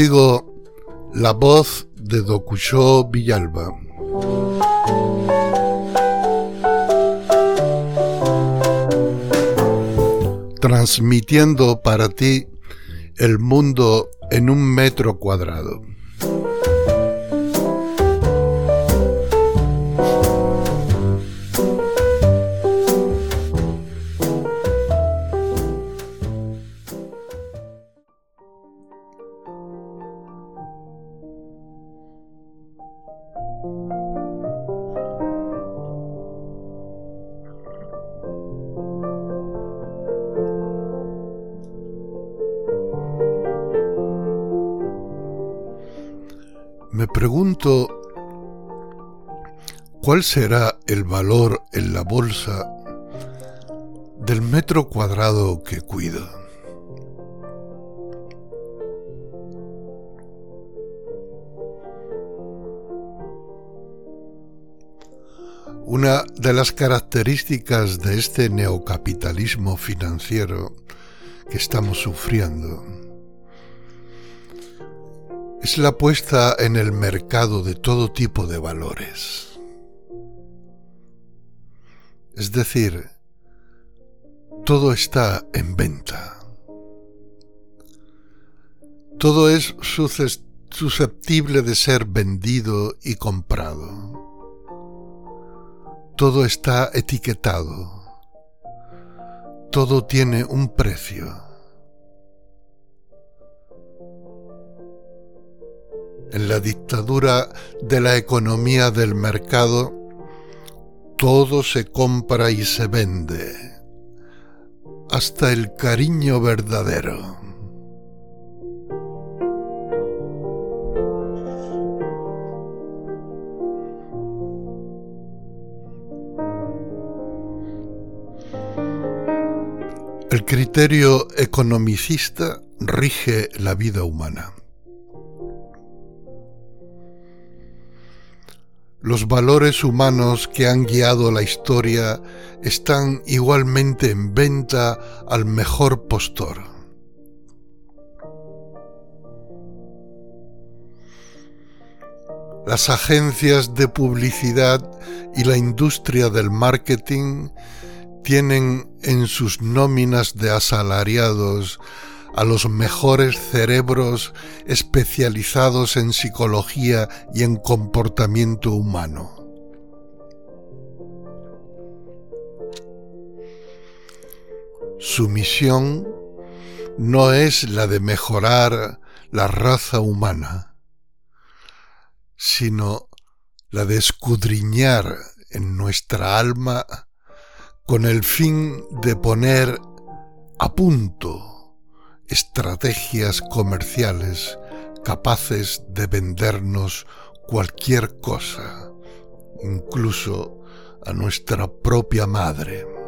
Contigo, la voz de Dokuyo Villalba. Transmitiendo para ti el mundo en un metro cuadrado. Pregunto cuál será el valor en la bolsa del metro cuadrado que cuido. Una de las características de este neocapitalismo financiero que estamos sufriendo es la puesta en el mercado de todo tipo de valores. Es decir, todo está en venta. Todo es susceptible de ser vendido y comprado. Todo está etiquetado. Todo tiene un precio. En la dictadura de la economía del mercado, todo se compra y se vende, hasta el cariño verdadero. El criterio economicista rige la vida humana. Los valores humanos que han guiado la historia están igualmente en venta al mejor postor. Las agencias de publicidad y la industria del marketing tienen en sus nóminas de asalariados a los mejores cerebros especializados en psicología y en comportamiento humano. Su misión no es la de mejorar la raza humana, sino la de escudriñar en nuestra alma con el fin de poner a punto estrategias comerciales capaces de vendernos cualquier cosa, incluso a nuestra propia madre.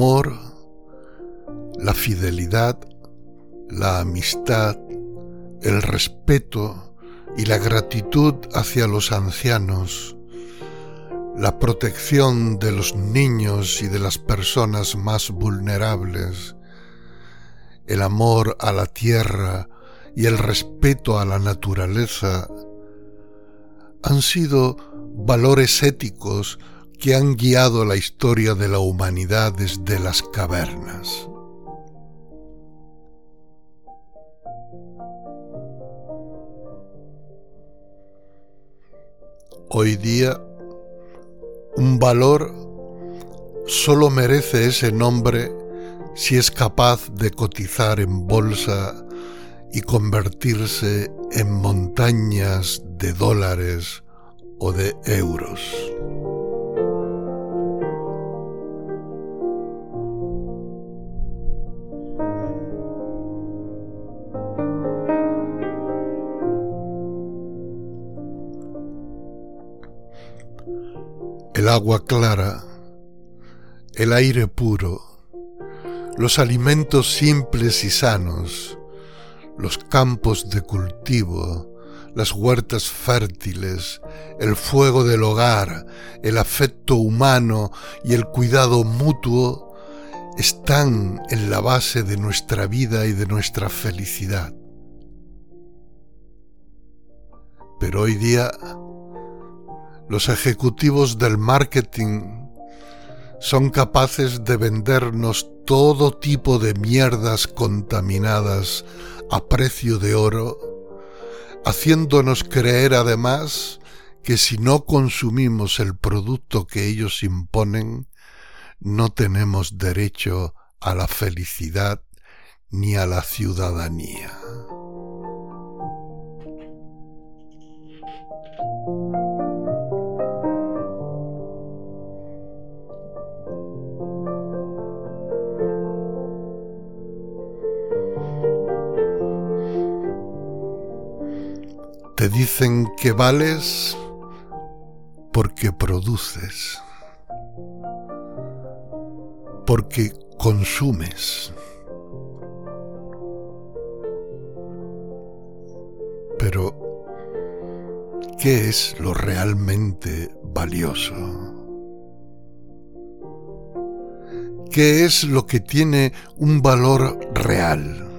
Amor, la fidelidad, la amistad, el respeto y la gratitud hacia los ancianos, la protección de los niños y de las personas más vulnerables, el amor a la tierra y el respeto a la naturaleza, han sido valores éticos que han guiado la historia de la humanidad desde las cavernas. Hoy día, un valor solo merece ese nombre si es capaz de cotizar en bolsa y convertirse en montañas de dólares o de euros. El agua clara, el aire puro, los alimentos simples y sanos, los campos de cultivo, las huertas fértiles, el fuego del hogar, el afecto humano y el cuidado mutuo están en la base de nuestra vida y de nuestra felicidad. Pero hoy día los ejecutivos del marketing son capaces de vendernos todo tipo de mierdas contaminadas a precio de oro, haciéndonos creer además que si no consumimos el producto que ellos imponen, no tenemos derecho a la felicidad ni a la ciudadanía. Dicen que vales porque produces, porque consumes. Pero, ¿qué es lo realmente valioso? ¿Qué es lo que tiene un valor real?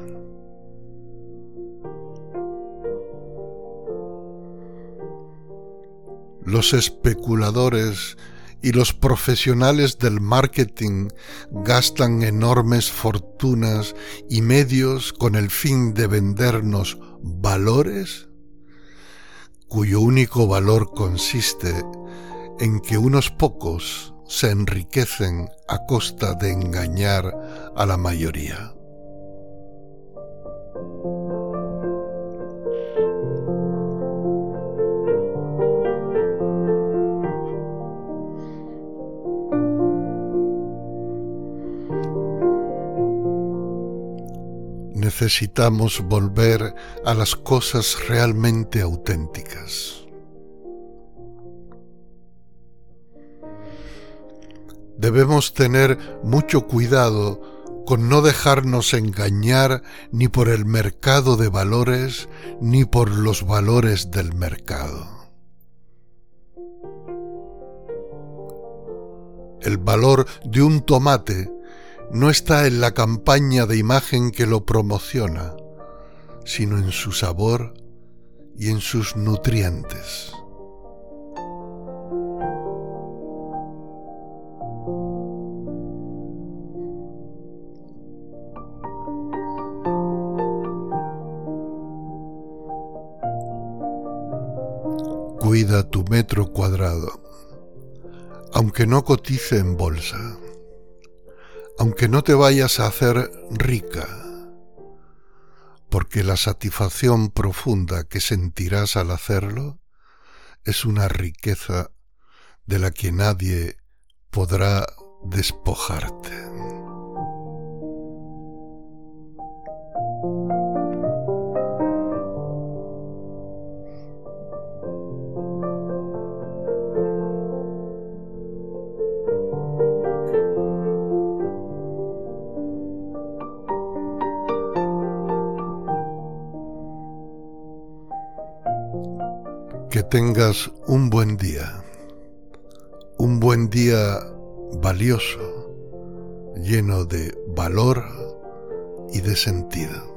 Los especuladores y los profesionales del marketing gastan enormes fortunas y medios con el fin de vendernos valores cuyo único valor consiste en que unos pocos se enriquecen a costa de engañar a la mayoría. Necesitamos volver a las cosas realmente auténticas. Debemos tener mucho cuidado con no dejarnos engañar ni por el mercado de valores ni por los valores del mercado. El valor de un tomate no está en la campaña de imagen que lo promociona, sino en su sabor y en sus nutrientes. Cuida tu metro cuadrado, aunque no cotice en bolsa aunque no te vayas a hacer rica, porque la satisfacción profunda que sentirás al hacerlo es una riqueza de la que nadie podrá despojarte. Tengas un buen día, un buen día valioso, lleno de valor y de sentido.